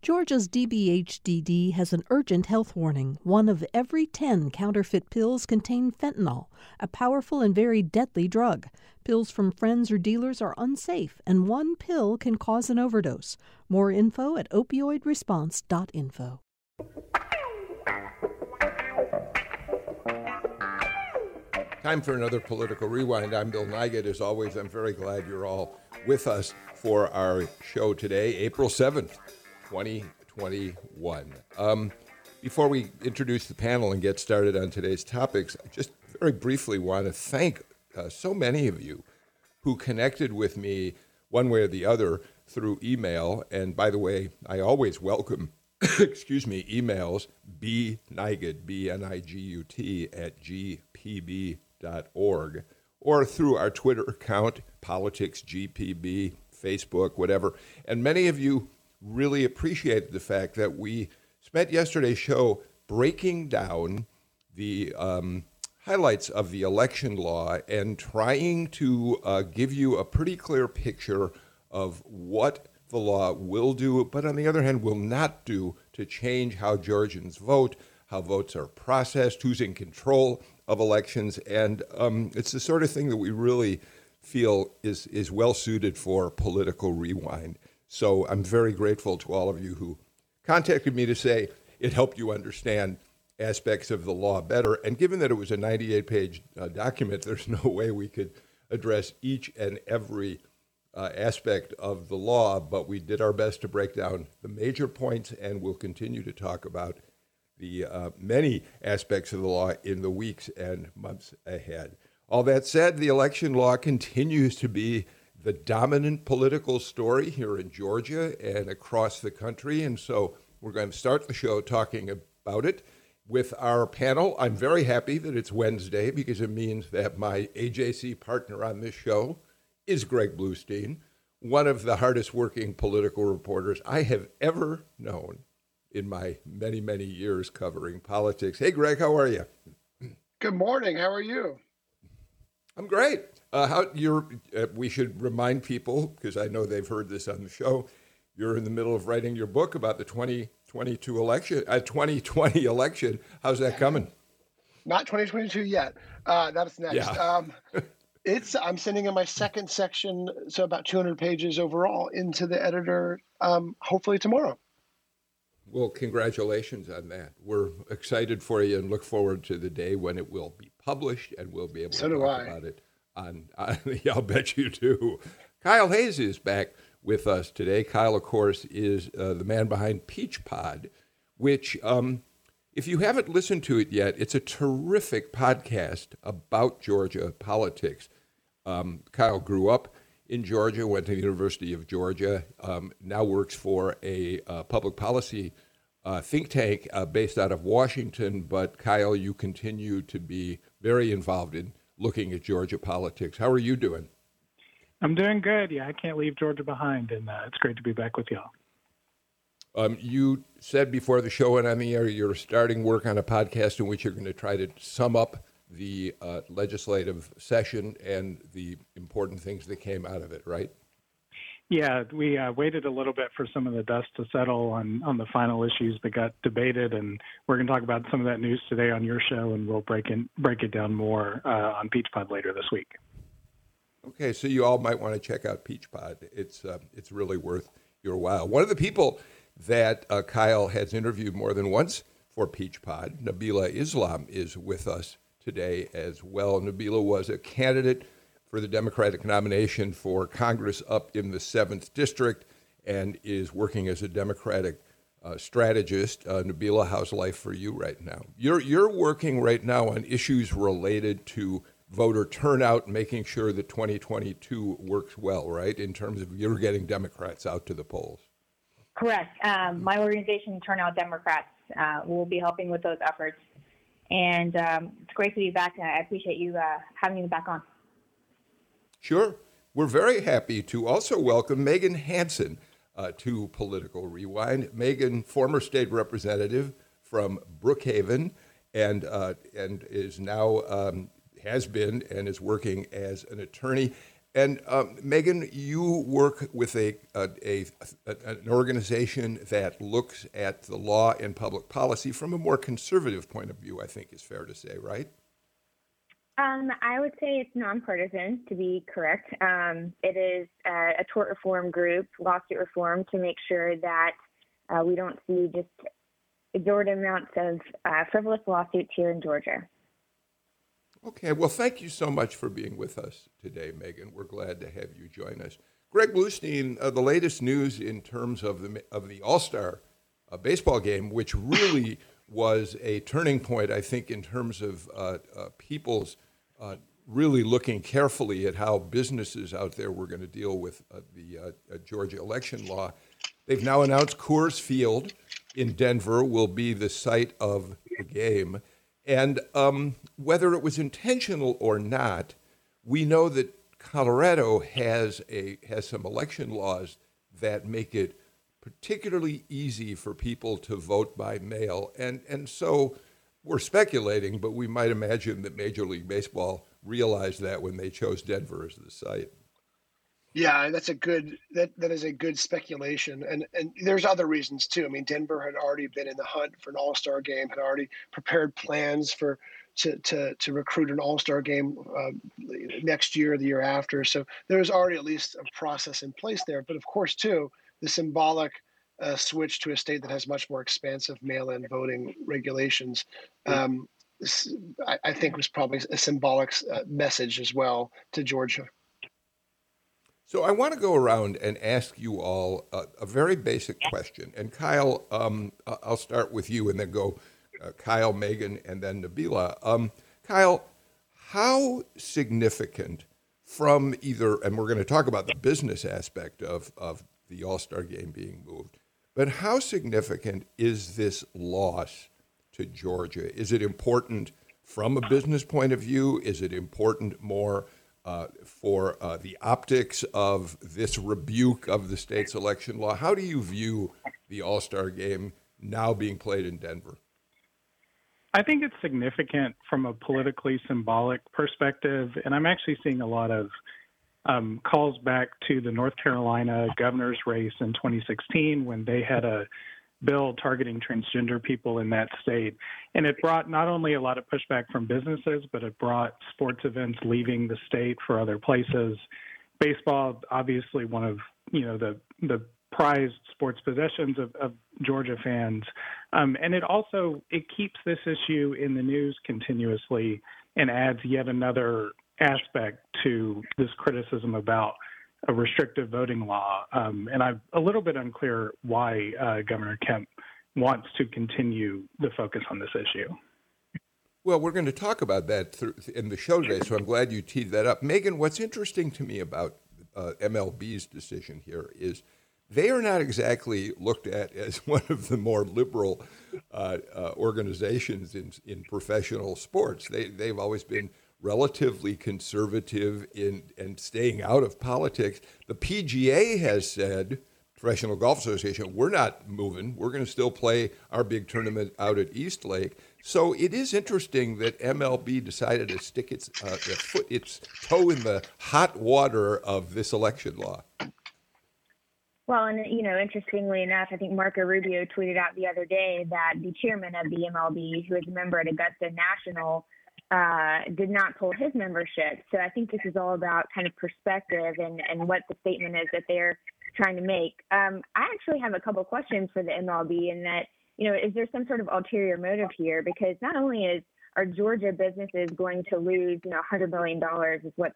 Georgia's DBHDD has an urgent health warning. One of every 10 counterfeit pills contain fentanyl, a powerful and very deadly drug. Pills from friends or dealers are unsafe, and one pill can cause an overdose. More info at opioidresponse.info. Time for another political rewind. I'm Bill Nigut. As always, I'm very glad you're all with us for our show today, April 7th. 2021. Um, before we introduce the panel and get started on today's topics, I just very briefly want to thank uh, so many of you who connected with me one way or the other through email. And by the way, I always welcome, excuse me, emails, bnigut, B-N-I-G-U-T, at gpb.org, or through our Twitter account, politicsgpb, Facebook, whatever. And many of you really appreciated the fact that we spent yesterday's show breaking down the um, highlights of the election law and trying to uh, give you a pretty clear picture of what the law will do, but on the other hand, will not do to change how Georgians vote, how votes are processed, who's in control of elections. And um, it's the sort of thing that we really feel is, is well suited for political rewind. So I'm very grateful to all of you who contacted me to say it helped you understand aspects of the law better. And given that it was a 98 page uh, document, there's no way we could address each and every uh, aspect of the law, but we did our best to break down the major points, and we'll continue to talk about the uh, many aspects of the law in the weeks and months ahead. All that said, the election law continues to be the dominant political story here in Georgia and across the country. And so we're going to start the show talking about it with our panel. I'm very happy that it's Wednesday because it means that my AJC partner on this show is Greg Bluestein, one of the hardest working political reporters I have ever known in my many, many years covering politics. Hey, Greg, how are you? Good morning. How are you? I'm great. Uh, how you're? Uh, we should remind people because I know they've heard this on the show. You're in the middle of writing your book about the 2022 election, uh, 2020 election. How's that coming? Not 2022 yet. Uh, that's next. Yeah. Um, it's. I'm sending in my second section, so about 200 pages overall, into the editor. Um, hopefully tomorrow. Well, congratulations on that. We're excited for you and look forward to the day when it will be published and we'll be able so to talk about it I'll bet you do. Kyle Hayes is back with us today. Kyle, of course, is uh, the man behind PeachPod, which, um, if you haven't listened to it yet, it's a terrific podcast about Georgia politics. Um, Kyle grew up in Georgia, went to the University of Georgia, um, now works for a uh, public policy uh, think tank uh, based out of Washington. But Kyle, you continue to be very involved in looking at Georgia politics. How are you doing? I'm doing good. Yeah, I can't leave Georgia behind, and uh, it's great to be back with y'all. Um, you said before the show and on the air you're starting work on a podcast in which you're going to try to sum up the uh, legislative session and the important things that came out of it, right? Yeah, we uh, waited a little bit for some of the dust to settle on, on the final issues that got debated, and we're going to talk about some of that news today on your show, and we'll break in, break it down more uh, on PeachPod later this week. Okay, so you all might want to check out PeachPod. It's uh, it's really worth your while. One of the people that uh, Kyle has interviewed more than once for Peach Pod, Nabilah Islam, is with us today as well. Nabilah was a candidate for the Democratic nomination for Congress up in the 7th District and is working as a Democratic uh, strategist. Uh, Nabilah, how's life for you right now? You're, you're working right now on issues related to voter turnout, making sure that 2022 works well, right? In terms of you're getting Democrats out to the polls. Correct. Um, my organization, Turnout Democrats, uh, will be helping with those efforts. And um, it's great to be back. I appreciate you uh, having me back on. Sure. We're very happy to also welcome Meagan Hanson uh, to Political Rewind. Meagan, former state representative from Brookhaven, and uh, and is now um, has been and is working as an attorney. And um, Meagan, you work with a, a, a, an organization that looks at the law and public policy from a more conservative point of view. I think is fair to say, right? Um, I would say it's nonpartisan, to be correct. Um, it is a, a tort reform group, lawsuit reform, to make sure that uh, we don't see just exorbitant amounts of uh, frivolous lawsuits here in Georgia. Okay, well, thank you so much for being with us today, Meagan. We're glad to have you join us. Greg Bluestein, uh, the latest news in terms of the of the All Star uh, baseball game, which really was a turning point, I think, in terms of uh, uh people's uh, really looking carefully at how businesses out there were going to deal with uh, the Georgia election law. They've now announced Coors Field in Denver will be the site of the game. And um, whether it was intentional or not, we know that Colorado has a has some election laws that make it particularly easy for people to vote by mail. And and so we're speculating, but we might imagine that Major League Baseball realized that when they chose Denver as the site. Yeah, that's a good that that is a good speculation, and and there's other reasons too. I mean, Denver had already been in the hunt for an All Star game, had already prepared plans for to to to recruit an All Star game uh, next year or the year after. So there was already at least a process in place there. But of course, too, the symbolic uh, switch to a state that has much more expansive mail-in voting regulations. Um, I, I, think was probably a symbolic uh, message as well to Georgia. So I want to go around and ask you all a, a very basic question. And Kyle, um, I'll start with you and then go uh, Kyle, Meagan, and then Nabilah. Um, Kyle, how significant from either, and we're going to talk about the business aspect of, of the All Star game being moved, but how significant is this loss to Georgia? Is it important from a business point of view? Is it important more? uh, for uh, the optics of this rebuke of the state's election law. How do you view the All Star game now being played in Denver? I think it's significant from a politically symbolic perspective, and I'm actually seeing a lot of um, calls back to the North Carolina governor's race in 2016 when they had a bill targeting transgender people in that state. And it brought not only a lot of pushback from businesses, but it brought sports events leaving the state for other places. Baseball, obviously one of you know the the prized sports possessions of, of Georgia fans, um, and it also it keeps this issue in the news continuously and adds yet another aspect to this criticism about a restrictive voting law. Um, and I'm a little bit unclear why uh, Governor Kemp wants to continue the focus on this issue. Well, we're going to talk about that in the show today, so I'm glad you teed that up. Meagan, what's interesting to me about uh, MLB's decision here is they are not exactly looked at as one of the more liberal uh, uh, organizations in, in professional sports. They, they've always been relatively conservative in and staying out of politics. The PGA has said, Professional Golf Association, we're not moving. We're going to still play our big tournament out at East Lake. So it is interesting that MLB decided to stick its uh, foot, its toe in the hot water of this election law. Well, and you know, interestingly enough, I think Marco Rubio tweeted out the other day that the chairman of the MLB, who is a member at Augusta National, uh, did not pull his membership. So I think this is all about kind of perspective and, and what the statement is that they're trying to make. Um, I actually have a couple questions for the MLB in that, you know, is there some sort of ulterior motive here? Because not only is are Georgia businesses going to lose, you know, $100 million is what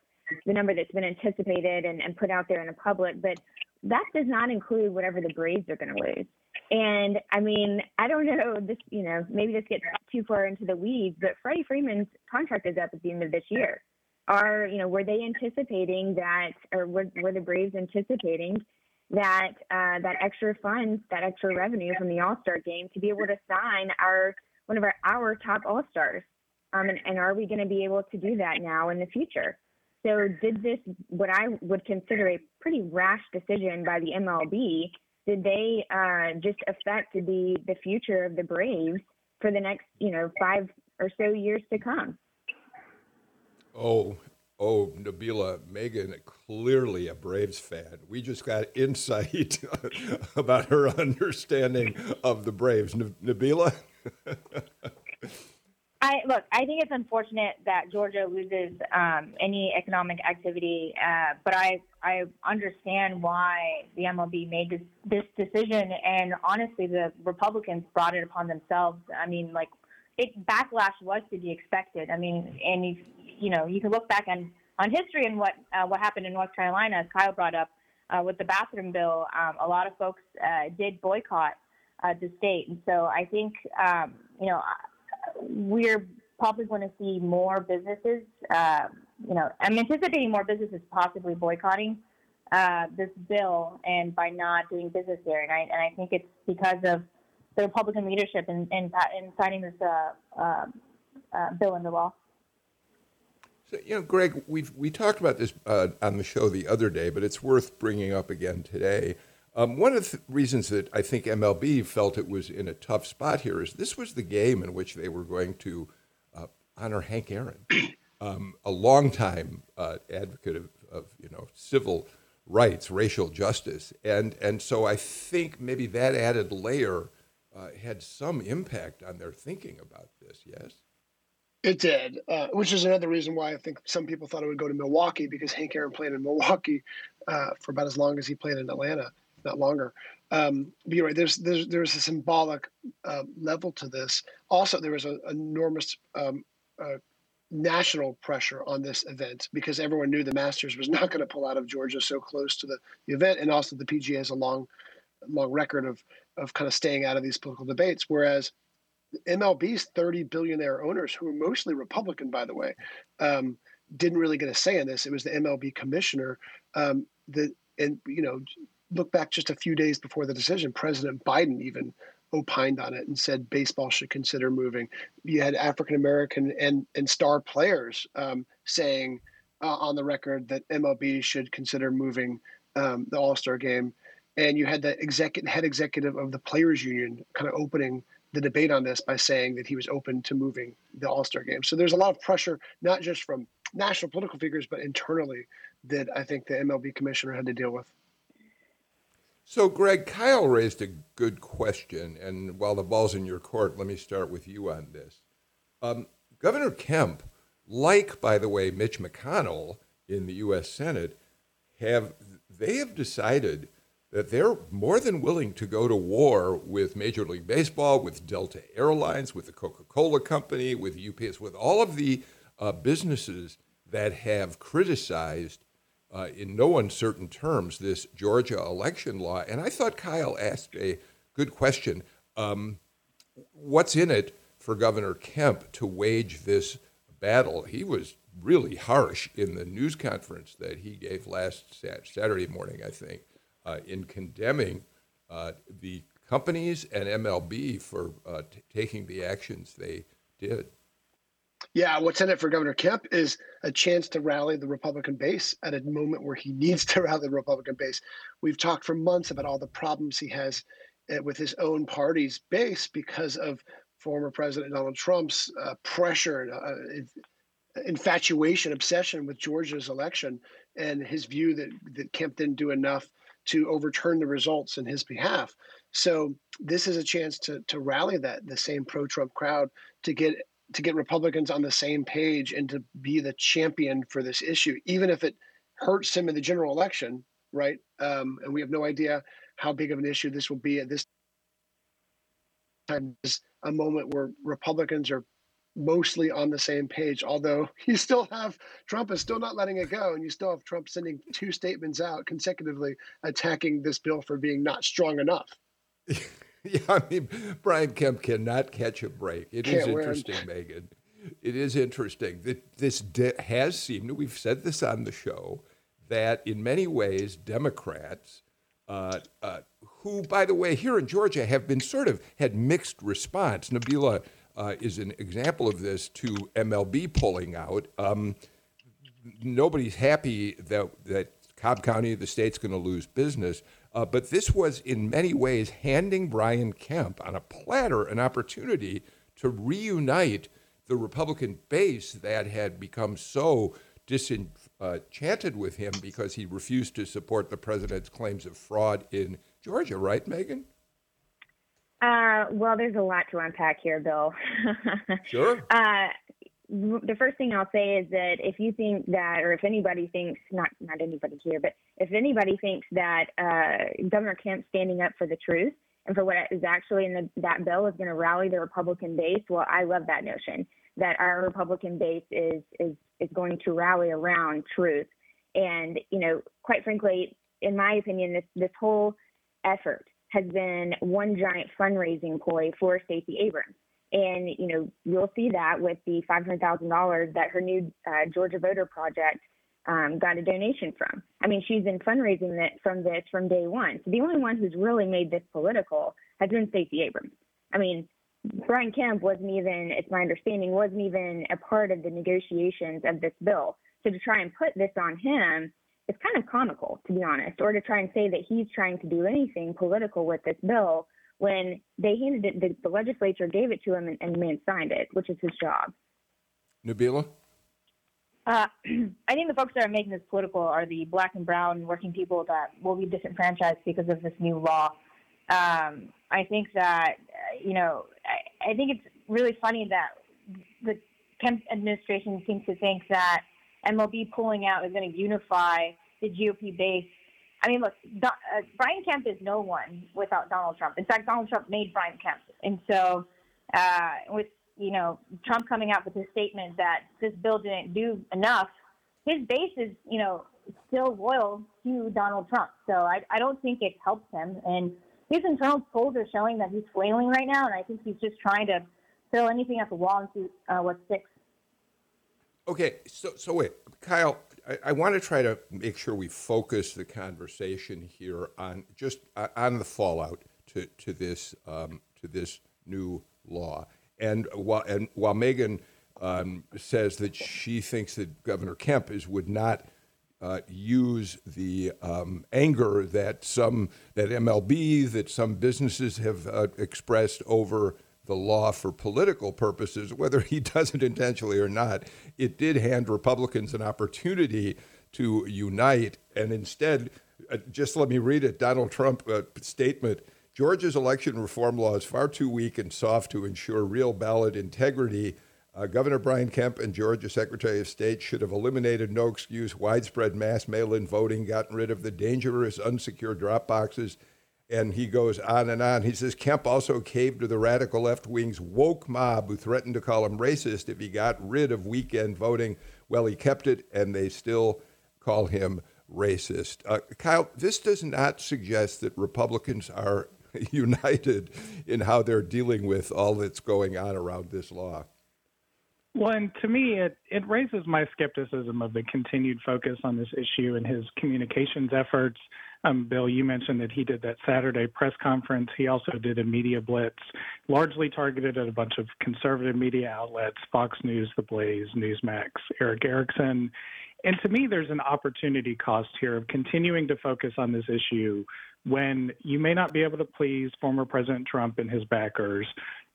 the number that's been anticipated and, and put out there in the public, but that does not include whatever the Braves are going to lose. And I mean, I don't know this, you know, maybe this gets too far into the weeds, but Freddie Freeman's contract is up at the end of this year. Are, you know, were they anticipating that, or were, were the Braves anticipating that uh, that extra funds, that extra revenue from the All Star game to be able to sign our one of our our top All Stars? Um, and, and are we going to be able to do that now in the future? So, did this, what I would consider a pretty rash decision by the MLB, did they uh, just affect the the future of the Braves for the next, you know, five or so years to come? Oh, Oh, Nabilah Meagan, clearly a Braves fan. We just got insight about her understanding of the Braves. N- Nabilah? I look. I think it's unfortunate that Georgia loses um, any economic activity, uh, but I I understand why the MLB made this this decision, and honestly, the Republicans brought it upon themselves. I mean, like, it backlash was to be expected. I mean, and you you know you can look back on on history and what uh, what happened in North Carolina, as Kyle brought up uh, with the bathroom bill. Um, a lot of folks uh, did boycott uh, the state, and so I think um, you know we're probably going to see more businesses. Uh, you know, I'm anticipating more businesses possibly boycotting uh, this bill and by not doing business there. And I and I think it's because of the Republican leadership in in, in signing this uh, uh, uh bill into law. So, you know, Greg, we we talked about this uh, on the show the other day, but it's worth bringing up again today. Um, one of the reasons that I think MLB felt it was in a tough spot here is this was the game in which they were going to uh, honor Hank Aaron, um, a longtime uh, advocate of, of, you know civil rights, racial justice, and and so I think maybe that added layer uh, had some impact on their thinking about this. Yes. It did, uh, which is another reason why I think some people thought it would go to Milwaukee because Hank Aaron played in Milwaukee uh, for about as long as he played in Atlanta not longer. Um, but you're right. There's there's there's a symbolic uh, level to this. Also, there was an enormous um, uh, national pressure on this event because everyone knew the Masters was not going to pull out of Georgia so close to the, the event, and also the PGA has a long long record of of kind of staying out of these political debates. Whereas MLB's 30 billionaire owners, who are mostly Republican, by the way, um, didn't really get a say in this. It was the MLB commissioner um, that, and you know, look back just a few days before the decision, President Biden even opined on it and said baseball should consider moving. You had African American and and star players um, saying uh, on the record that MLB should consider moving um, the All Star game, and you had the executive head executive of the Players Union kind of opening the debate on this by saying that he was open to moving the All Star game. So there's a lot of pressure, not just from national political figures, but internally that I think the MLB commissioner had to deal with. So, Greg, Kyle raised a good question, and while the ball's in your court, let me start with you on this. Um, Governor Kemp, like, by the way, Mitch McConnell in the U.S. Senate, have they have decided that they're more than willing to go to war with Major League Baseball, with Delta Airlines, with the Coca-Cola Company, with UPS, with all of the uh, businesses that have criticized uh, in no uncertain terms this Georgia election law. And I thought Kyle asked a good question. Um, what's in it for Governor Kemp to wage this battle? He was really harsh in the news conference that he gave last Saturday morning, I think, uh, in condemning uh, the companies and MLB for uh, t- taking the actions they did. Yeah, what's in it for Governor Kemp is a chance to rally the Republican base at a moment where he needs to rally the Republican base. We've talked for months about all the problems he has eh, with his own party's base because of former President Donald Trump's uh, pressure, uh, infatuation, obsession with Georgia's election, and his view that, that Kemp didn't do enough to overturn the results in his behalf. So this is a chance to to rally that the same pro-Trump crowd to get to get Republicans on the same page and to be the champion for this issue, even if it hurts him in the general election, right? Um, and we have no idea how big of an issue this will be at this time. Is a moment where Republicans are mostly on the same page, although you still have Trump is still not letting it go, and you still have Trump sending two statements out consecutively attacking this bill for being not strong enough. yeah, I mean, Brian Kemp cannot catch a break. It Can't is interesting, win. Meagan. It is interesting that this de- has seemed, we've said this on the show, that in many ways, Democrats, uh, uh, who, by the way, here in Georgia have been sort of had mixed response. Nabilah uh, is an example of this to MLB pulling out. Um, nobody's happy that, that Cobb County, the state's going to lose business. Uh, but this was, in many ways, handing Brian Kemp on a platter an opportunity to reunite the Republican base that had become so disenchanted with him because he refused to support the president's claims of fraud in Georgia, right, Meagan? Uh, well, there's a lot to unpack here, Bill. sure. Uh, the first thing I'll say is that if you think that, or if anybody thinks, not not anybody here, but if anybody thinks that uh, Governor Kemp standing up for the truth and for what is actually in the, that bill is going to rally the Republican base, well, I love that notion that our Republican base is is is going to rally around truth. And you know, quite frankly, in my opinion, this this whole effort has been one giant fundraising ploy for Stacey Abrams. And you know, you'll see that with the five hundred thousand dollars that her new uh, Georgia Voter Project um, got a donation from. I mean, she's been fundraising that from this from day one. So the only one who's really made this political has been Stacey Abrams. I mean, Brian Kemp wasn't even, it's my understanding, wasn't even a part of the negotiations of this bill. So to try and put this on him it's kind of comical, to be honest, or to try and say that he's trying to do anything political with this bill when they handed it, the, the legislature gave it to him and, man signed it, which is his job. Nabilah? Uh, I think the folks that are making this political are the black and brown working people that will be disenfranchised because of this new law. Um, I think that, you know, I, I think it's really funny that the Kemp administration seems to think that MLB pulling out is going to unify the GOP base. I mean, look, uh, Brian Kemp is no one without Donald Trump. In fact, Donald Trump made Brian Kemp, and so uh, with you know Trump coming out with his statement that this bill didn't do enough, his base is you know still loyal to Donald Trump. So I, I don't think it helps him. And his internal polls are showing that he's flailing right now, and I think he's just trying to throw anything at the wall and see uh, what sticks. Okay, so so wait, Kyle. I, I want to try to make sure we focus the conversation here on just uh, on the fallout to to this um, to this new law. And while and while Meagan um, says that she thinks that Governor Kemp is would not uh, use the um, anger that some that MLB that some businesses have uh, expressed over the law for political purposes, whether he does it intentionally or not, it did hand Republicans an opportunity to unite. And instead, uh, just let me read it Donald Trump uh, statement. Georgia's election reform law is far too weak and soft to ensure real ballot integrity. Uh, Governor Brian Kemp and Georgia Secretary of State should have eliminated no excuse widespread mass mail in voting, gotten rid of the dangerous unsecure drop boxes, and he goes on and on. He says Kemp also caved to the radical left wing's woke mob who threatened to call him racist if he got rid of weekend voting. Well, he kept it, and they still call him racist. Uh, Kyle, this does not suggest that Republicans are united in how they're dealing with all that's going on around this law. Well, and to me, it, it raises my skepticism of the continued focus on this issue and his communications efforts. Um, Bill, you mentioned that he did that Saturday press conference. He also did a media blitz, largely targeted at a bunch of conservative media outlets Fox News, The Blaze, Newsmax, Erick Erickson. And to me, there's an opportunity cost here of continuing to focus on this issue when you may not be able to please former President Trump and his backers.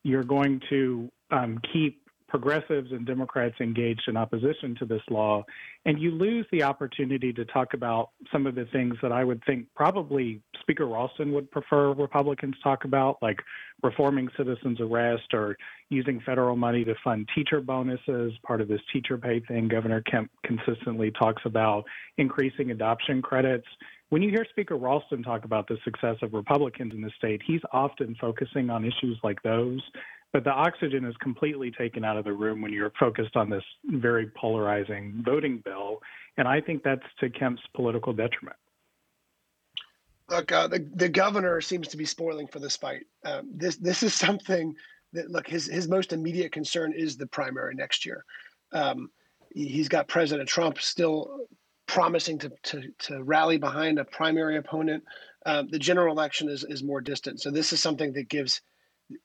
You're going to um, keep progressives and Democrats engaged in opposition to this law, and you lose the opportunity to talk about some of the things that I would think probably Speaker Ralston would prefer Republicans talk about, like reforming citizens' arrest or using federal money to fund teacher bonuses, part of this teacher pay thing Governor Kemp consistently talks about, increasing adoption credits. When you hear Speaker Ralston talk about the success of Republicans in the state, he's often focusing on issues like those but the oxygen is completely taken out of the room when you're focused on this very polarizing voting bill. And I think that's to Kemp's political detriment. Look, uh, the, the governor seems to be spoiling for this fight. Um, this this is something that look his his most immediate concern is the primary next year. Um, he's got President Trump still promising to to, to rally behind a primary opponent. Um, the general election is is more distant, so this is something that gives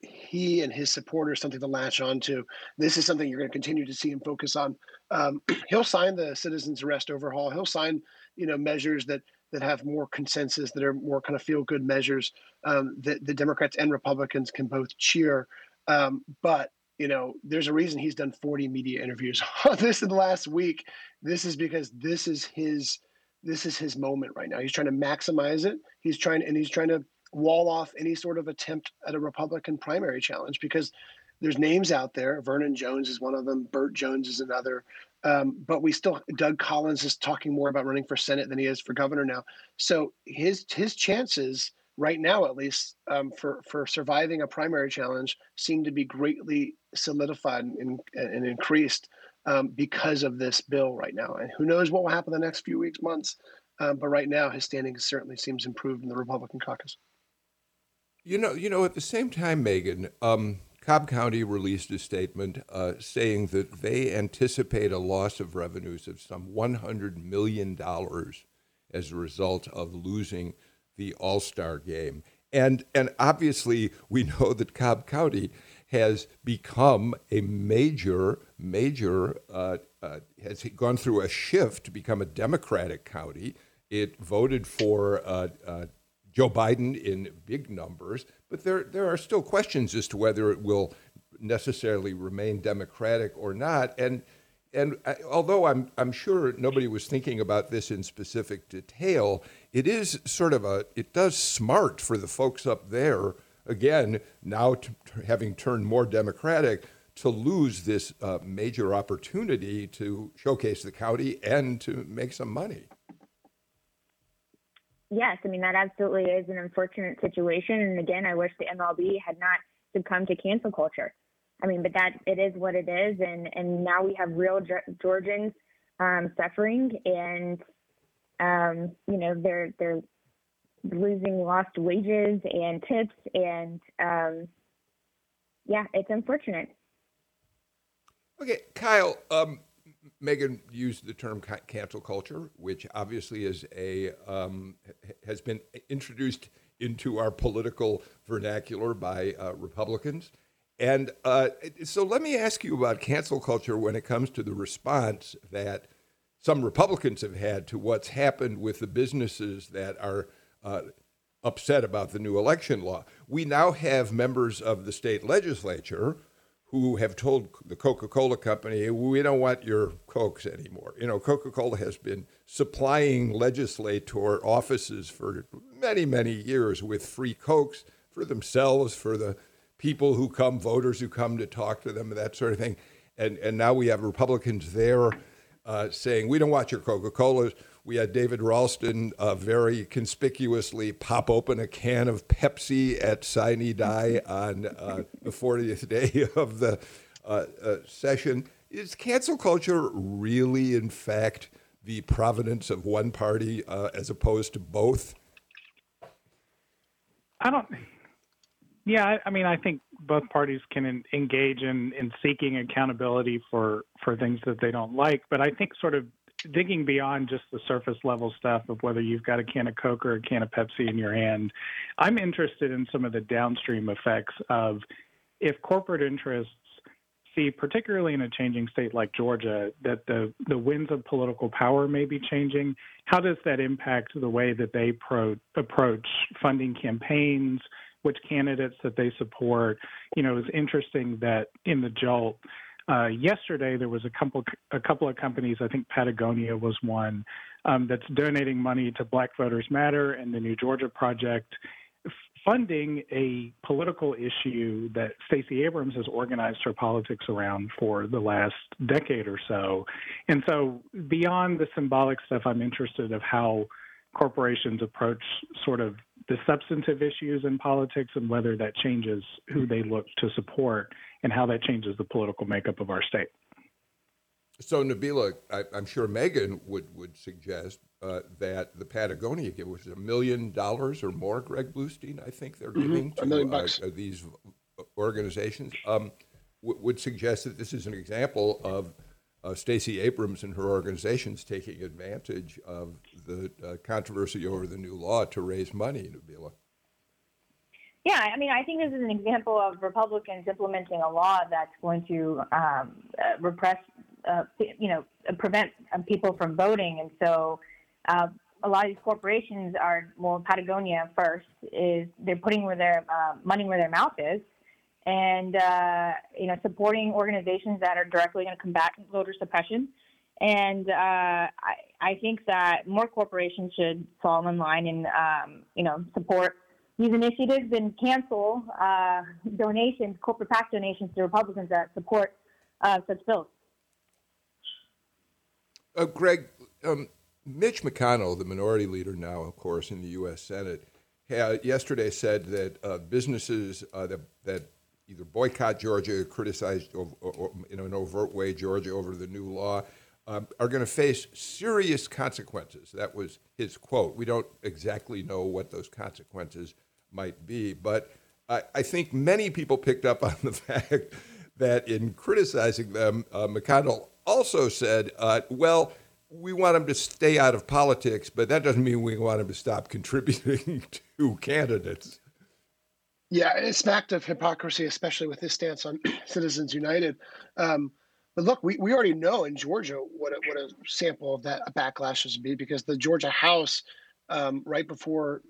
he and his supporters something to latch on to. This is something you're going to continue to see him focus on. Um, he'll sign the citizens arrest overhaul. He'll sign, you know, measures that that have more consensus, that are more kind of feel good measures um, that the Democrats and Republicans can both cheer. Um, but you know, there's a reason he's done 40 media interviews on this in the last week. This is because this is his this is his moment right now. He's trying to maximize it. He's trying and he's trying to wall off any sort of attempt at a Republican primary challenge because there's names out there. Vernon Jones is one of them. Burt Jones is another. Um, but we still Doug Collins is talking more about running for Senate than he is for governor now. So his his chances right now, at least, um, for for surviving a primary challenge, seem to be greatly solidified and, and increased um, because of this bill right now. And who knows what will happen the next few weeks, months. Um, but right now, his standing certainly seems improved in the Republican caucus. You know, you know. At the same time, Meagan, um, Cobb County released a statement uh, saying that they anticipate a loss of revenues of some $100 million as a result of losing the All Star game. And, and obviously, we know that Cobb County has become a major, major, uh, uh, has gone through a shift to become a Democratic county. It voted for uh, uh, Joe Biden in big numbers, but there, there are still questions as to whether it will necessarily remain Democratic or not. And, and I, although I'm, I'm sure nobody was thinking about this in specific detail, it is sort of a, it does smart for the folks up there again, now t- having turned more democratic, to lose this uh, major opportunity to showcase the county and to make some money. Yes, I mean, that absolutely is an unfortunate situation. And again, I wish the MLB had not succumbed to cancel culture. I mean, but that it is what it is. And, and now we have real Georgians um, suffering and, um, you know, they're, they're losing lost wages and tips and um, yeah it's unfortunate okay kyle um, megan used the term cancel culture which obviously is a um, has been introduced into our political vernacular by uh, republicans and uh, so let me ask you about cancel culture when it comes to the response that some republicans have had to what's happened with the businesses that are uh, upset about the new election law. We now have members of the state legislature who have told the Coca Cola Company, we don't want your Cokes anymore. You know, Coca Cola has been supplying legislator offices for many, many years with free Cokes for themselves, for the people who come, voters who come to talk to them, that sort of thing. And, and now we have Republicans there uh, saying, we don't want your Coca Colas we had David Ralston uh, very conspicuously pop open a can of Pepsi at Sine Die on uh, the 40th day of the uh, uh, session. Is cancel culture really, in fact, the providence of one party uh, as opposed to both? I don't. Yeah, I, I mean, I think both parties can in, engage in, in seeking accountability for, for things that they don't like, but I think sort of digging beyond just the surface level stuff of whether you've got a can of Coke or a can of Pepsi in your hand, I'm interested in some of the downstream effects of if corporate interests see, particularly in a changing state like Georgia, that the, the winds of political power may be changing. How does that impact the way that they pro- approach funding campaigns? Which candidates that they support? You know, it's interesting that in the Jolt, uh, yesterday, there was a couple a couple of companies. I think Patagonia was one um, that's donating money to Black Voters Matter and the New Georgia Project, funding a political issue that Stacey Abrams has organized her politics around for the last decade or so. And so, beyond the symbolic stuff, I'm interested of how corporations approach sort of the substantive issues in politics and whether that changes who they look to support and how that changes the political makeup of our state. So, Nabilah, I, am sure Megan would, would suggest uh, that the Patagonia give, which is a million dollars or more, Greg Bluestein, I think they're mm-hmm. giving to uh, uh, these organizations, um, w- would suggest that this is an example of uh, Stacey Abrams and her organizations taking advantage of the uh, controversy over the new law to raise money, Nabilah. Yeah, I mean, I think this is an example of Republicans implementing a law that's going to um, uh, repress, uh, you know, prevent um, people from voting. And so uh, a lot of these corporations are, well, Patagonia first, is they're putting where their uh, money where their mouth is. And uh, you know supporting organizations that are directly going to combat voter suppression. And uh, I, I, think that more corporations should fall in line and um, you know support these initiatives and cancel uh, donations, corporate PAC donations to Republicans that support uh, such bills. Uh, Greg, um, Mitch McConnell, the minority leader now, of course, in the U.S. Senate, had, yesterday said that uh, businesses that, that either boycott Georgia, criticize or, or, in an overt way Georgia over the new law, um, are going to face serious consequences. That was his quote. We don't exactly know what those consequences might be, but I, I think many people picked up on the fact that in criticizing them, uh, McConnell also said, uh, well, we want him to stay out of politics, but that doesn't mean we want him to stop contributing to candidates. Yeah, it smacked of hypocrisy, especially with his stance on Citizens United. Um, but look, we, we already know in Georgia what a, what a sample of that backlash would be because the Georgia House, um, right before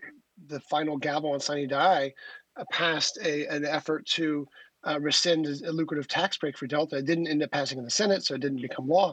the final gavel on Sine Die, uh, passed a, an effort to uh, rescind a lucrative tax break for Delta. It didn't end up passing in the Senate, so it didn't become law.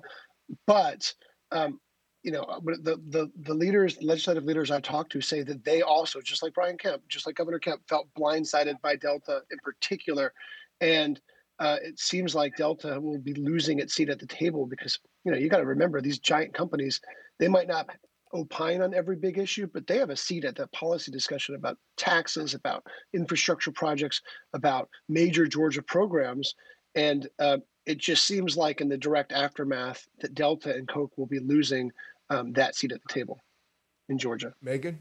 But um, you know, uh, the the the leaders, legislative leaders I talked to, say that they also, just like Brian Kemp, just like Governor Kemp, felt blindsided by Delta in particular, and uh, it seems like Delta will be losing its seat at the table because you know you got to remember these giant companies, they might not opine on every big issue, but they have a seat at the policy discussion about taxes, about infrastructure projects, about major Georgia programs, and uh, it just seems like in the direct aftermath that Delta and Coke will be losing um, that seat at the table in Georgia. Meagan?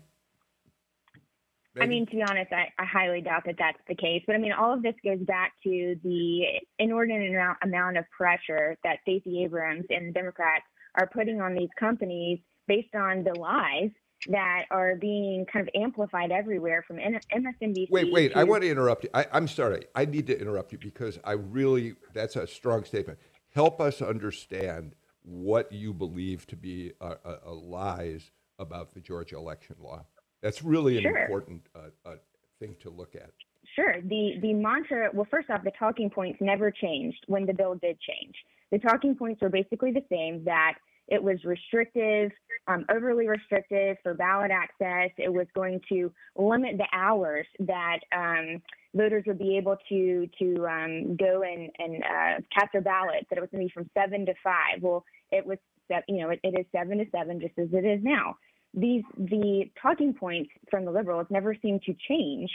Meagan? I mean, to be honest, I, I, highly doubt that that's the case. But I mean, all of this goes back to the inordinate amount of pressure that Stacey Abrams and Democrats are putting on these companies based on the lies that are being kind of amplified everywhere from MSNBC. Wait, wait, to- I want to interrupt you. I, am sorry. I need to interrupt you because I really, that's a strong statement. Help us understand what you believe to be a, a, a lies about the Georgia election law. That's really an sure. important uh, uh, thing to look at. Sure. The the mantra. Well, first off, the talking points never changed when the bill did change. The talking points were basically the same. That it was restrictive, um, overly restrictive for ballot access. It was going to limit the hours that um, voters would be able to to um, go and, and uh, cast their ballots. That it was going to be from seven to five. Well, it was you know it, it is seven to seven, just as it is now. These the talking points from the liberals never seem to change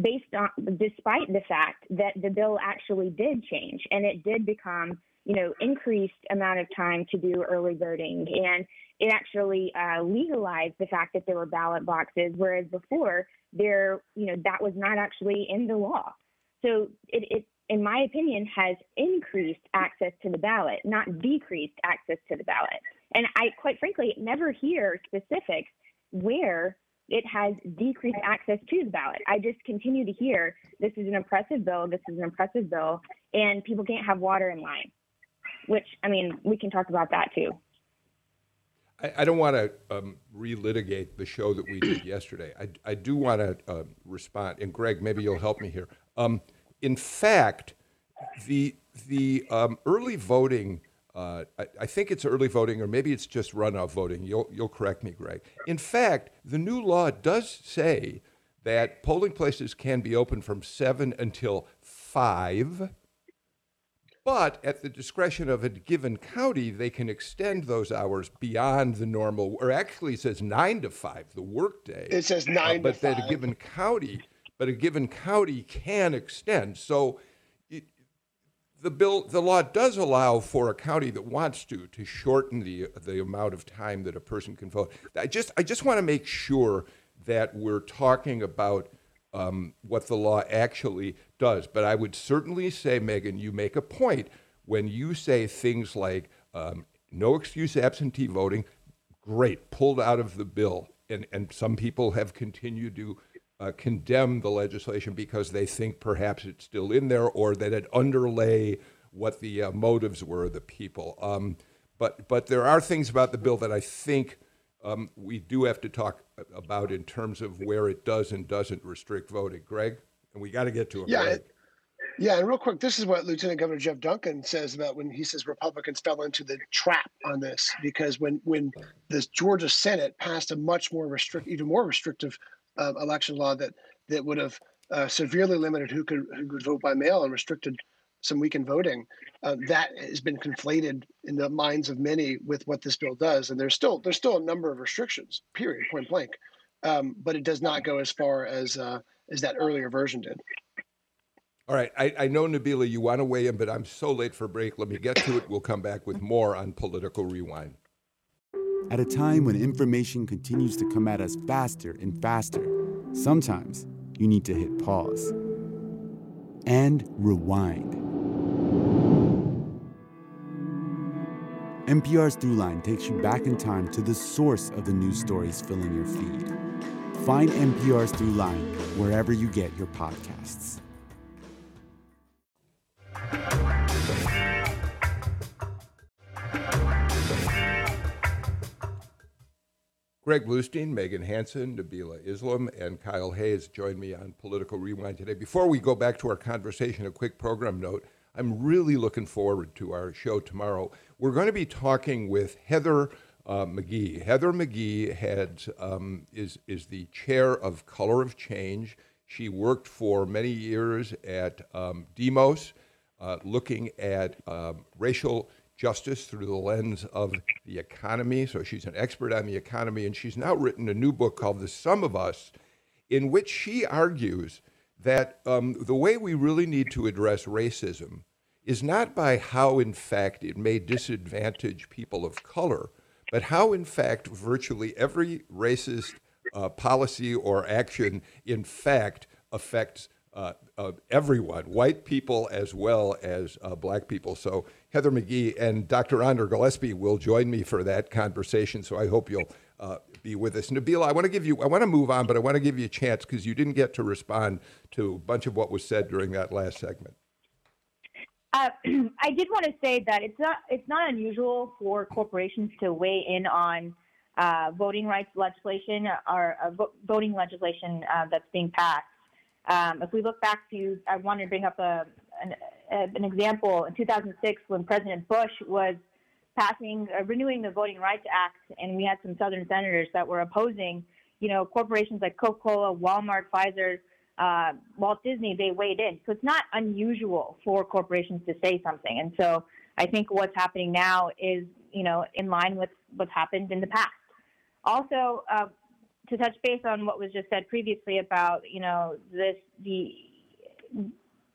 based on despite the fact that the bill actually did change and it did become you know, increased amount of time to do early voting. And it actually uh, legalized the fact that there were ballot boxes, whereas before there, you know, that was not actually in the law. So it, it in my opinion, has increased access to the ballot, not decreased access to the ballot. And I, quite frankly, never hear specifics where it has decreased access to the ballot. I just continue to hear this is an oppressive bill, this is an oppressive bill, and people can't have water in line which I mean, we can talk about that too. I, I don't want to um, relitigate the show that we did yesterday. I, I do want to uh, respond, and Greg, maybe you'll help me here. Um, in fact, the the um, early voting. Uh, I, I, think it's early voting, or maybe it's just runoff voting. You'll you'll correct me, Greg. In fact, the new law does say that polling places can be open from seven until five but at the discretion of a given county, they can extend those hours beyond the normal, or actually it says nine to five, the workday. It says nine uh, but that a given county, but a given county can extend. So it, the bill, the law does allow for a county that wants to to shorten the the amount of time that a person can vote. I just I just want to make sure that we're talking about um, what the law actually does. But I would certainly say, Meagan, you make a point when you say things like um, no excuse absentee voting, great, pulled out of the bill. And, and some people have continued to uh, condemn the legislation because they think perhaps it's still in there or that it underlay what the uh, motives were of the people. Um, but, but there are things about the bill that I think um, we do have to talk about in terms of where it does and doesn't restrict voting. Greg, and we got to get to a yeah, break. Yeah, and real quick, this is what Lieutenant Governor Jeff Duncan says about when he says Republicans fell into the trap on this because when when the Georgia Senate passed a much more restrict, even more restrictive uh, election law that that would have uh, severely limited who could who could vote by mail and restricted some weekend voting. Uh, that has been conflated in the minds of many with what this bill does, and there's still there's still a number of restrictions. Period, point blank. Um, but it does not go as far as uh, as that earlier version did. All right, I, I know Nabilah, you want to weigh in, but I'm so late for break. Let me get to it. We'll come back with more on political rewind. At a time when information continues to come at us faster and faster, sometimes you need to hit pause and rewind. NPR's Throughline takes you back in time to the source of the news stories filling your feed. Find NPR's Throughline wherever you get your podcasts. Greg Bluestein, Meagan Hanson, Nabilah Islam, and Kyle Hayes join me on Political Rewind today. Before we go back to our conversation, a quick program note. I'm really looking forward to our show tomorrow. We're going to be talking with Heather uh, McGhee. Heather McGhee had, um, is, is the chair of Color of Change. She worked for many years at um, Demos, uh, looking at um, racial justice through the lens of the economy. So she's an expert on the economy, and she's now written a new book called The Sum of Us, in which she argues that um, the way we really need to address racism is not by how, in fact, it may disadvantage people of color, but how, in fact, virtually every racist uh, policy or action, in fact, affects uh, uh, everyone, white people as well as uh, black people. So Heather McGhee and Dr. Andra Gillespie will join me for that conversation. So I hope you'll uh, be with us. Nabilah, I want to give you, I want to move on, but I want to give you a chance because you didn't get to respond to a bunch of what was said during that last segment. Uh, I did want to say that it's not it's not unusual for corporations to weigh in on uh, voting rights legislation or voting legislation that's being passed. Um, if we look back to, I wanted to bring up a, an, an example in 2006 when President Bush was passing, uh, renewing the Voting Rights Act, and we had some Southern senators that were opposing, you know, corporations like Coca-Cola, Walmart, Pfizer, uh, Walt Disney, they weighed in. So it's not unusual for corporations to say something. And so I think what's happening now is, you know, in line with what's happened in the past. Also, uh, to touch base on what was just said previously about you know this the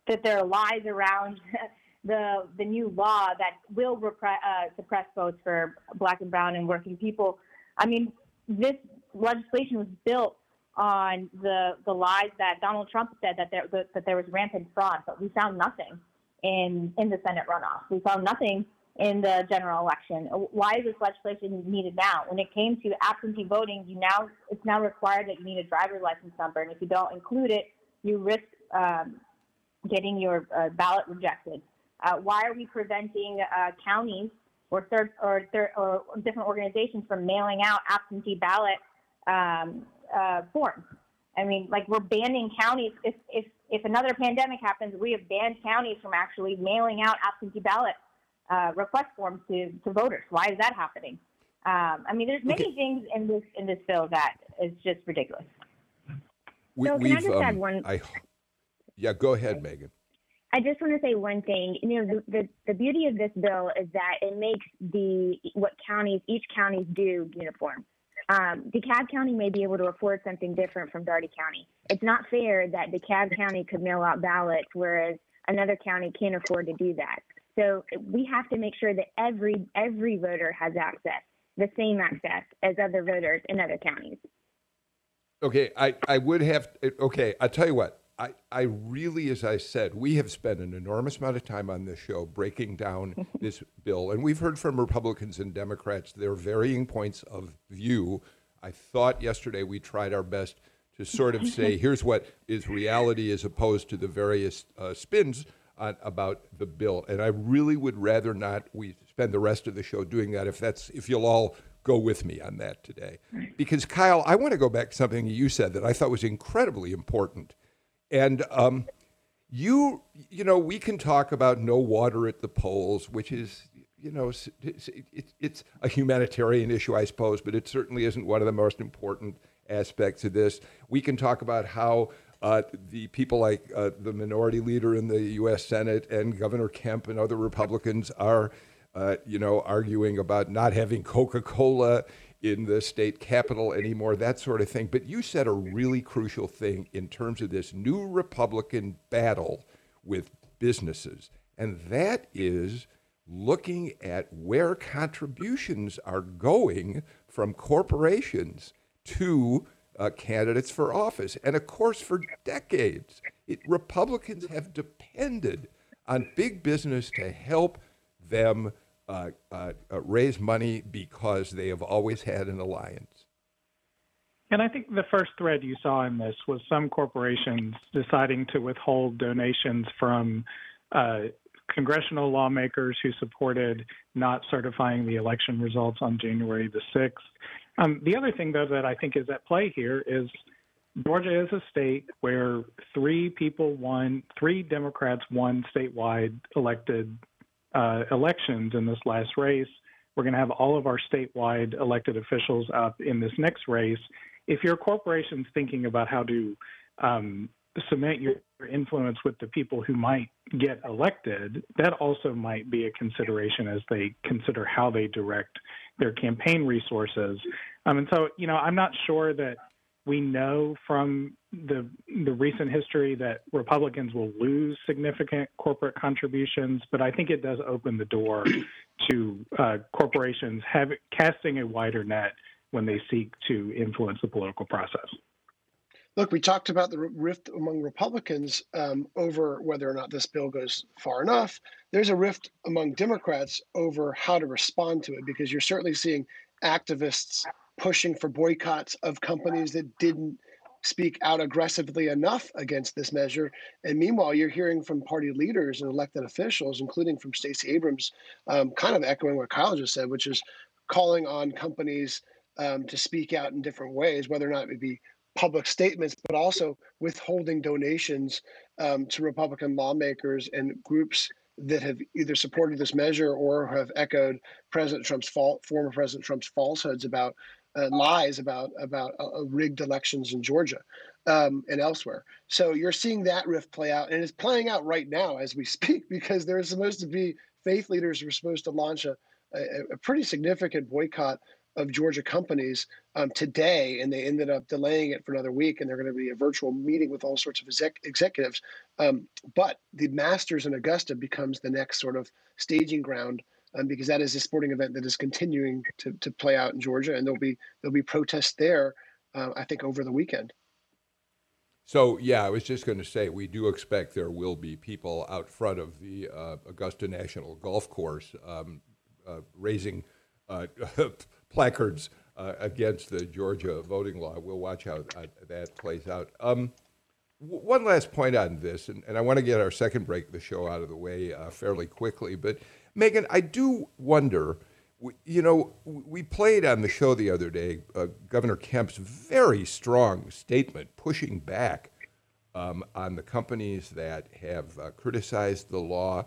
that there are lies around the the new law that will repre- uh, suppress votes for black and brown and working people. I mean, this legislation was built on the the lies that Donald Trump said that there that there was rampant fraud, but we found nothing in in the Senate runoff. We found nothing in the general election. Why is this legislation needed now? When it came to absentee voting, you now it's now required that you need a driver's license number, and if you don't include it, you risk um, getting your uh, ballot rejected. Uh, why are we preventing uh, counties or third or third or different organizations from mailing out absentee ballot um, uh, forms? I mean, like we're banning counties. If if if another pandemic happens, we have banned counties from actually mailing out absentee ballot uh, request forms to, to voters. Why is that happening? Um, I mean, there's many okay. things in this in this bill that is just ridiculous. We, so can I just um, add one? I, yeah, go ahead, Meagan. I just want to say one thing. You know, the, the, the beauty of this bill is that it makes the what counties each counties do uniform. Um, DeKalb County may be able to afford something different from Dougherty County. It's not fair that DeKalb County could mail out ballots, whereas another county can't afford to do that. So we have to make sure that every every voter has access, the same access as other voters in other counties. Okay, I, I would have okay, I'll tell you what. I, I really, as I said, we have spent an enormous amount of time on this show breaking down this bill, and we've heard from Republicans and Democrats their varying points of view. I thought yesterday we tried our best to sort of say, here's what is reality as opposed to the various uh, spins on, about the bill. And I really would rather not we spend the rest of the show doing that if that's if you'll all go with me on that today. Because Kyle, I want to go back to something you said that I thought was incredibly important. And um, You, you know, we can talk about no water at the polls, which is, you know, it's, it's a humanitarian issue, I suppose, but it certainly isn't one of the most important aspects of this. We can talk about how uh, the people like uh, the minority leader in the U.S. Senate and Governor Kemp and other Republicans are, uh, you know, arguing about not having Coca-Cola in the state capitol anymore, that sort of thing. But you said a really crucial thing in terms of this new Republican battle with businesses, and that is looking at where contributions are going from corporations to uh, candidates for office. And of course, for decades, it, Republicans have depended on big business to help them uh, uh, uh, raise money because they have always had an alliance. And I think the first thread you saw in this was some corporations deciding to withhold donations from uh, congressional lawmakers who supported not certifying the election results on January the 6th. Um, the other thing, though, that I think is at play here is Georgia is a state where three people won, three Democrats won statewide elected uh, elections in this last race. We're going to have all of our statewide elected officials up in this next race. If your corporation's thinking about how to um, cement your influence with the people who might get elected, that also might be a consideration as they consider how they direct their campaign resources. Um, and so, you know, I'm not sure that we know from the the recent history that Republicans will lose significant corporate contributions, but I think it does open the door to uh, corporations have, casting a wider net when they seek to influence the political process. Look, we talked about the rift among Republicans um, over whether or not this bill goes far enough. There's a rift among Democrats over how to respond to it because you're certainly seeing activists pushing for boycotts of companies that didn't speak out aggressively enough against this measure. And meanwhile, you're hearing from party leaders and elected officials, including from Stacey Abrams, um, kind of echoing what Kyle just said, which is calling on companies um, to speak out in different ways, whether or not it be public statements, but also withholding donations um, to Republican lawmakers and groups that have either supported this measure or have echoed President Trump's fault, former President Trump's falsehoods about uh, lies about about uh, rigged elections in Georgia um, and elsewhere. So you're seeing that rift play out, and it's playing out right now as we speak because there's supposed to be faith leaders who are supposed to launch a, a, a pretty significant boycott of Georgia companies um, today, and they ended up delaying it for another week. And they're going to be a virtual meeting with all sorts of exec- executives. Um, but the Masters in Augusta becomes the next sort of staging ground um, because that is a sporting event that is continuing to, to play out in Georgia, and there'll be there'll be protests there. Uh, I think over the weekend. So yeah, I was just going to say we do expect there will be people out front of the uh, Augusta National Golf Course um, uh, raising uh, placards uh, against the Georgia voting law. We'll watch how uh, that plays out. Um, one last point on this, and, and, I want to get our second break of the show out of the way fairly quickly, but Meagan, I do wonder. You know, we played on the show the other day uh, Governor Kemp's very strong statement pushing back um, on the companies that have uh, criticized the law.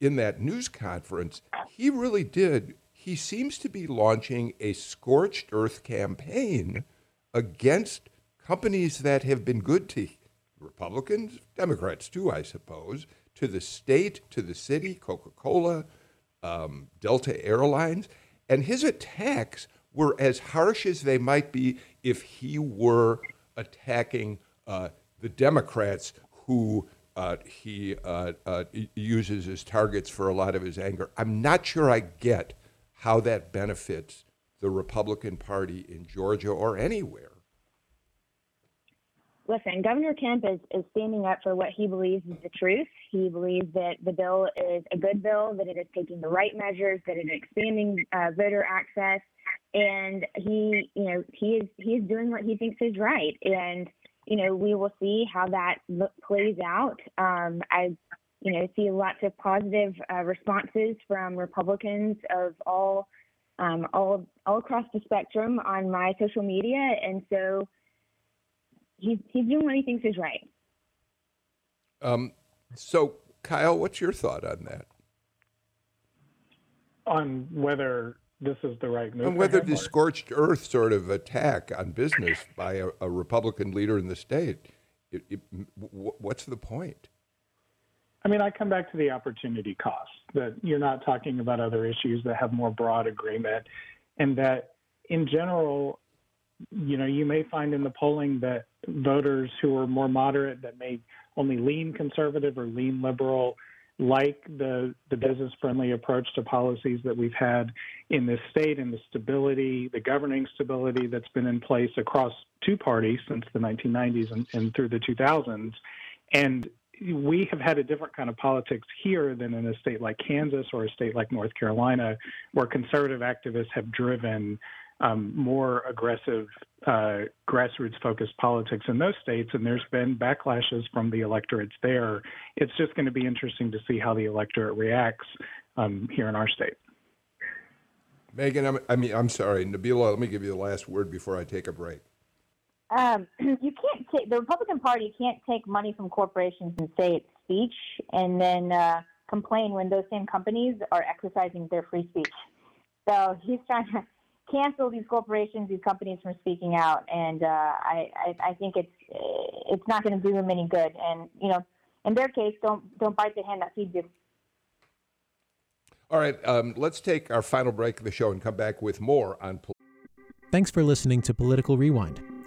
In that news conference, he really did. He seems to be launching a scorched earth campaign against companies that have been good to Republicans, Democrats too, I suppose, to the state, to the city, Coca Cola, um, Delta Airlines. And his attacks were as harsh as they might be if he were attacking uh, the Democrats who uh, he uh, uh uses as targets for a lot of his anger. I'm not sure I get how that benefits the Republican Party in Georgia or anywhere listen, Governor Kemp is, is standing up for what he believes is the truth. He believes that the bill is a good bill, that it is taking the right measures, that it is expanding uh, voter access, and he, you know, he is he is doing what he thinks is right. And you know, we will see how that plays out. Um, I, you know, see lots of positive uh, responses from Republicans of all. Um, all all across the spectrum on my social media, and so he's he's doing what he thinks is right. Um, So, Kyle, what's your thought on that? On whether this is the right move. And whether the scorched earth sort of attack on business by a, a Republican leader in the state, it, it, what's the point? I mean, I come back to the opportunity cost that you're not talking about other issues that have more broad agreement, and that in general, you know, you may find in the polling that voters who are more moderate, that may only lean conservative or lean liberal, like the the business friendly approach to policies that we've had in this state and the stability, the governing stability that's been in place across two parties since the 1990s and, and through the 2000s. And we have had a different kind of politics here than in a state like Kansas or a state like North Carolina, where conservative activists have driven um, more aggressive uh, grassroots focused politics in those states, and there's been backlashes from the electorates there. It's just going to be interesting to see how the electorate reacts um, here in our state. Meagan, I'm, I mean, I'm sorry, Nabilah. Let me give you the last word before I take a break. Um, you can't take the Republican Party can't take money from corporations and say it's speech, and then uh, complain when those same companies are exercising their free speech. So he's trying to cancel these corporations, these companies from speaking out, and uh, I, I, I think it's it's not going to do them any good. And you know, in their case, don't don't bite the hand that feeds you. All right, um, let's take our final break of the show and come back with more on. Thanks for listening to Political Rewind.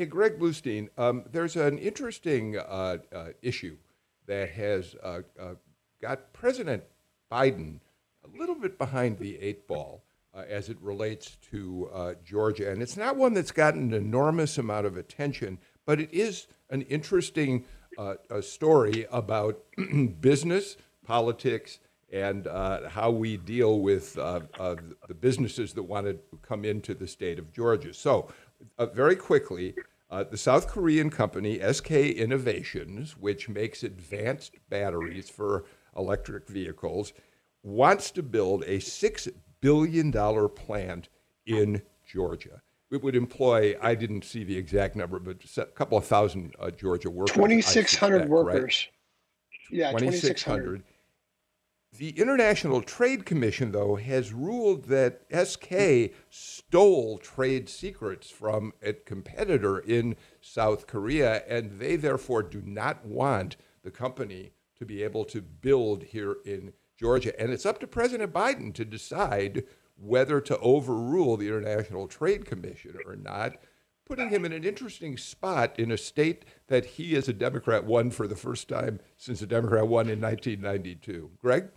Hey, Greg Bluestein, um, there's an interesting uh, uh, issue that has uh, uh got President Biden a little bit behind the eight ball uh, as it relates to uh, Georgia. And it's not one that's gotten an enormous amount of attention, but it is an interesting uh, story about business, politics, and uh, how we deal with uh, the businesses that want to come into the state of Georgia. So, very quickly, uh, the South Korean company SK Innovations, which makes advanced batteries for electric vehicles, wants to build a $6 billion plant in Georgia. It would employ, I didn't see the exact number, but a couple of thousand uh, Georgia workers. 2,600 workers. Right? Yeah, 2,600. The International Trade Commission, though, has ruled that SK stole trade secrets from a competitor in South Korea, and they therefore do not want the company to be able to build here in Georgia. And it's up to President Biden to decide whether to overrule the International Trade Commission or not, putting him in an interesting spot in a state that he, as a Democrat, won for the first time since a Democrat won in 1992. Greg?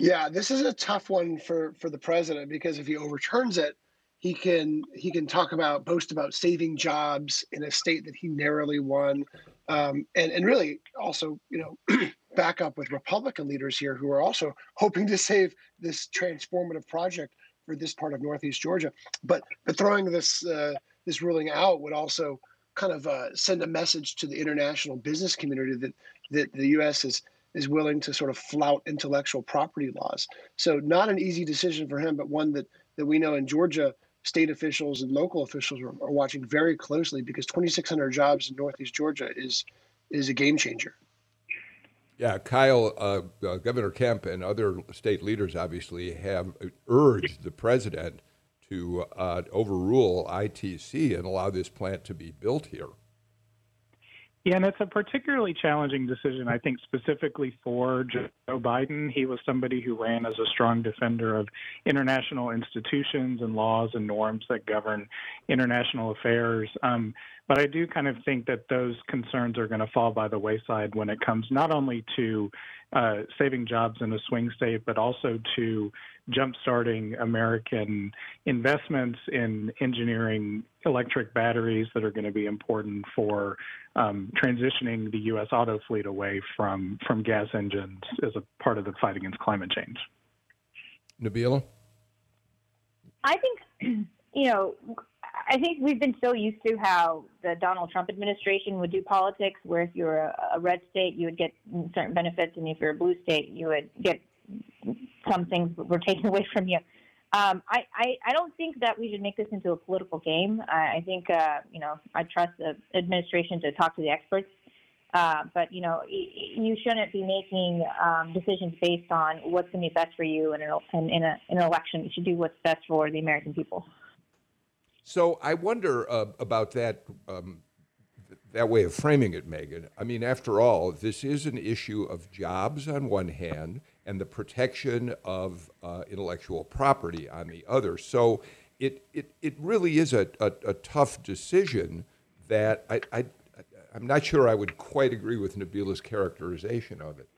Yeah, this is a tough one for for the president because if he overturns it, he can he can talk about boast about saving jobs in a state that he narrowly won, um, and and really also you know back up with Republican leaders here who are also hoping to save this transformative project for this part of Northeast Georgia. But but throwing this uh, this ruling out would also kind of uh, send a message to the international business community that that the U.S. is is willing to sort of flout intellectual property laws. So not an easy decision for him, but one that that we know in Georgia state officials and local officials are, are watching very closely because 2,600 jobs in Northeast Georgia is is a game changer. Yeah, Kyle, uh, uh, Governor Kemp and other state leaders obviously have urged the president to uh, overrule ITC and allow this plant to be built here. Yeah, and it's a particularly challenging decision, I think, specifically for Joe Biden. He was somebody who ran as a strong defender of international institutions and laws and norms that govern international affairs. Um, but I do kind of think that those concerns are going to fall by the wayside when it comes not only to uh, saving jobs in a swing state, but also to jumpstarting American investments in engineering electric batteries that are going to be important for um, transitioning the U.S. auto fleet away from from gas engines as a part of the fight against climate change. Nabilah? I think, you know, I think we've been so used to how the Donald Trump administration would do politics, where if you're a, a red state, you would get certain benefits, and if you're a blue state, you would get some things were taken away from you. Um, I, I, I don't think that we should make this into a political game. I, I think, uh, you know, I trust the administration to talk to the experts. Uh, but, you know, you shouldn't be making um, decisions based on what's going to be best for you in, an, in, a, in an election. You should do what's best for the American people. So I wonder uh, about that um, that way of framing it, Meagan. I mean, after all, this is an issue of jobs on one hand and the protection of uh, intellectual property on the other. So it, it, it really is a, a, a tough decision that I, I, I'm not sure I would quite agree with Nabilah's characterization of it.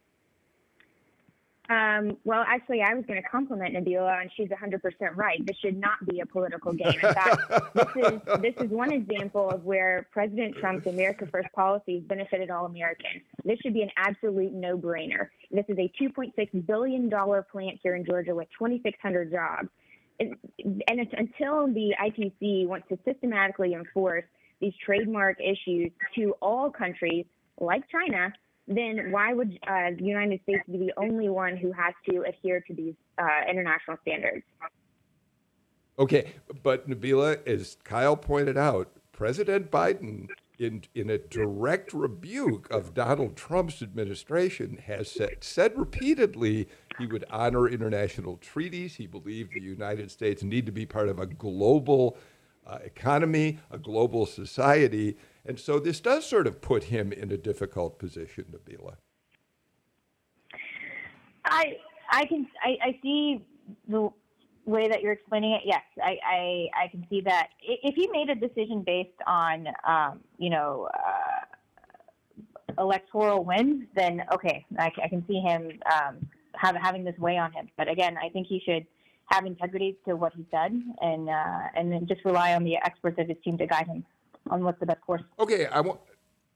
Um, well, actually, I was going to compliment Nabilah, and she's 100% right. This should not be a political game. In fact, this is this is one example of where President Trump's America First policies benefited all Americans. This should be an absolute no-brainer. This is a 2.6 billion dollar plant here in Georgia with 2,600 jobs, and, and it's until the ITC wants to systematically enforce these trademark issues to all countries like China then why would uh, the United States be the only one who has to adhere to these uh, international standards? Okay, but Nabilah, as Kyle pointed out, President Biden, in, in a direct rebuke of Donald Trump's administration, has said, said repeatedly he would honor international treaties. He believed the United States need to be part of a global economy, a global society. And so this does sort of put him in a difficult position, Nabilah. I I can I, I see the way that you're explaining it. Yes, I, I, I can see that. If he made a decision based on um, you know uh, electoral wins, then okay, I, I can see him um, have, having this weigh on him. But again, I think he should have integrity to what he said and uh, and then just rely on the experts of his team to guide him on what's the best course. Okay, I want.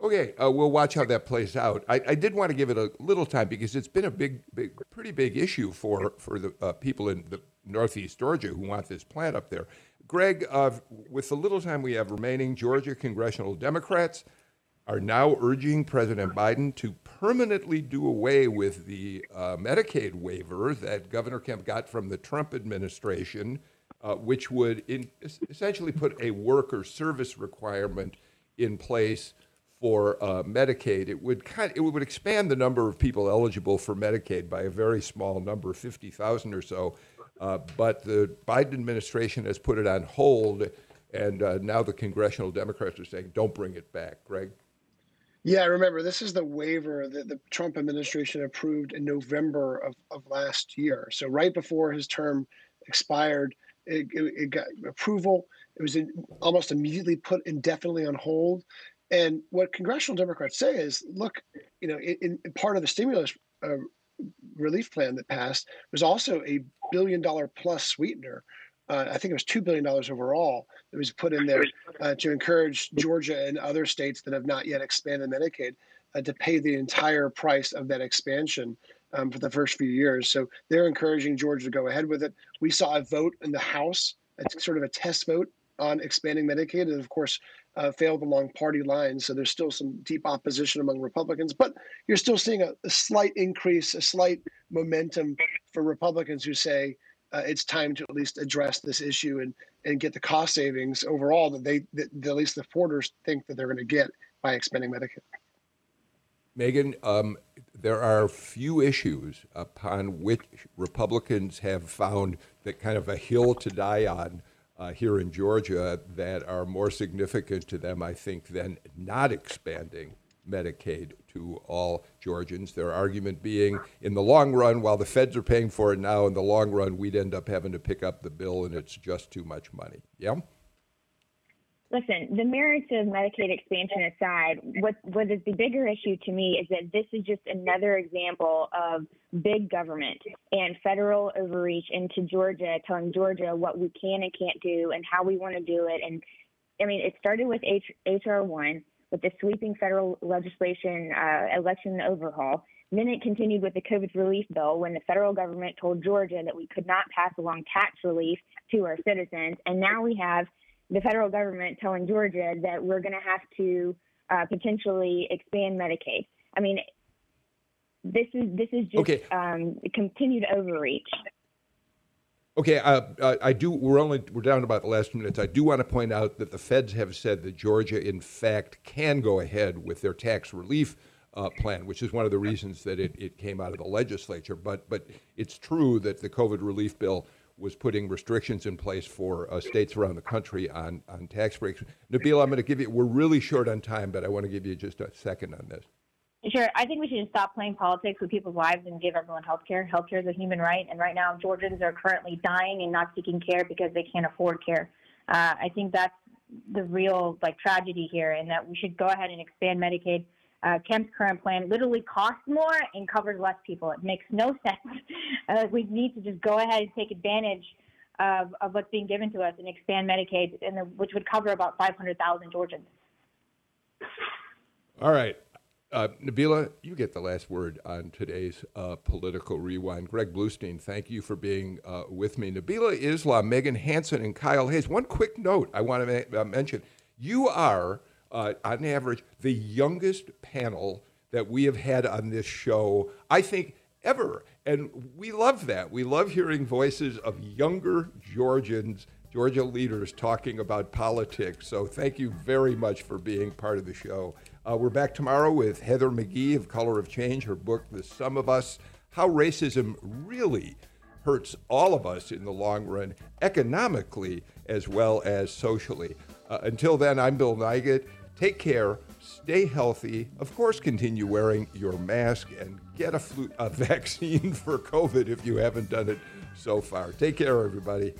Okay, uh, we'll watch how that plays out. I, I, did want to give it a little time because it's been a big, big, pretty big issue for for the uh, people in the Northeast Georgia who want this plant up there. Greg, uh, with the little time we have remaining, Georgia congressional Democrats are now urging President Biden to permanently do away with the uh, Medicaid waiver that Governor Kemp got from the Trump administration uh, which would in, essentially put a worker service requirement in place for uh, Medicaid. It would kind of, it would expand the number of people eligible for Medicaid by a very small number, 50,000 or so. Uh, but the Biden administration has put it on hold, and uh, now the congressional Democrats are saying, "Don't bring it back." Greg. Yeah, I remember this is the waiver that the Trump administration approved in November of, of last year. So right before his term expired, it, it, it got approval. It was in, almost immediately put indefinitely on hold. And what congressional Democrats say is, look, you know, in, in part of the stimulus uh, relief plan that passed was also a billion dollar plus sweetener. Uh, I think it was two billion dollars overall that was put in there uh, to encourage Georgia and other states that have not yet expanded Medicaid uh, to pay the entire price of that expansion um, for the first few years. So they're encouraging Georgia to go ahead with it. We saw a vote in the House, it's sort of a test vote on expanding Medicaid, and of course, uh, failed along party lines. So there's still some deep opposition among Republicans, but you're still seeing a, a slight increase, a slight momentum for Republicans who say uh, it's time to at least address this issue and and get the cost savings overall that they that, at least the porters think that they're going to get by expanding Medicaid. Meagan, um, there are few issues upon which Republicans have found that kind of a hill to die on uh, here in Georgia that are more significant to them, I think, than not expanding Medicaid to all Georgians. Their argument being, in the long run, while the feds are paying for it now, in the long run, we'd end up having to pick up the bill and it's just too much money. Yeah? listen, the merits of Medicaid expansion aside, what what is the bigger issue to me is that this is just another example of big government and federal overreach into Georgia, telling Georgia what we can and can't do and how we want to do it. And I mean, it started with H, HR one, with the sweeping federal legislation uh, election overhaul. Then it continued with the COVID relief bill when the federal government told Georgia that we could not pass along tax relief to our citizens. And now we have the federal government telling Georgia that we're going to have to uh, potentially expand Medicaid. I mean, this is this is just Okay. um, continued overreach. Okay, uh, uh, I do. We're only we're down to about the last two minutes. I do want to point out that the feds have said that Georgia, in fact, can go ahead with their tax relief uh, plan, which is one of the reasons that it, it came out of the legislature. But but it's true that the COVID relief bill was putting restrictions in place for uh, states around the country on on tax breaks. Nabil, I'm going to give you. We're really short on time, but I want to give you just a second on this. Sure. I think we should just stop playing politics with people's lives and give everyone health care. Health care is a human right, and right now Georgians are currently dying and not seeking care because they can't afford care. Uh, I think that's the real like tragedy here, and that we should go ahead and expand Medicaid. Uh, Kemp's current plan literally costs more and covers less people. It makes no sense. Uh, we need to just go ahead and take advantage of, of what's being given to us and expand Medicaid, and the, which would cover about 500,000 Georgians. All right. Uh, Nabilah, you get the last word on today's uh, political rewind. Greg Bluestein, thank you for being uh, with me. Nabilah Islam, Meagan Hanson, and Kyle Hayes. One quick note I want to ma- uh, mention you are, uh, on average, the youngest panel that we have had on this show, I think, ever. And we love that. We love hearing voices of younger Georgians, Georgia leaders talking about politics. So thank you very much for being part of the show. Uh, we're back tomorrow with Heather McGhee of Color of Change, her book, The Sum of Us How Racism Really Hurts All of Us in the Long Run, economically as well as socially. Uh, until then, I'm Bill Nigut. Take care, stay healthy. Of course, continue wearing your mask and get a, flu- a vaccine for COVID if you haven't done it so far. Take care, everybody.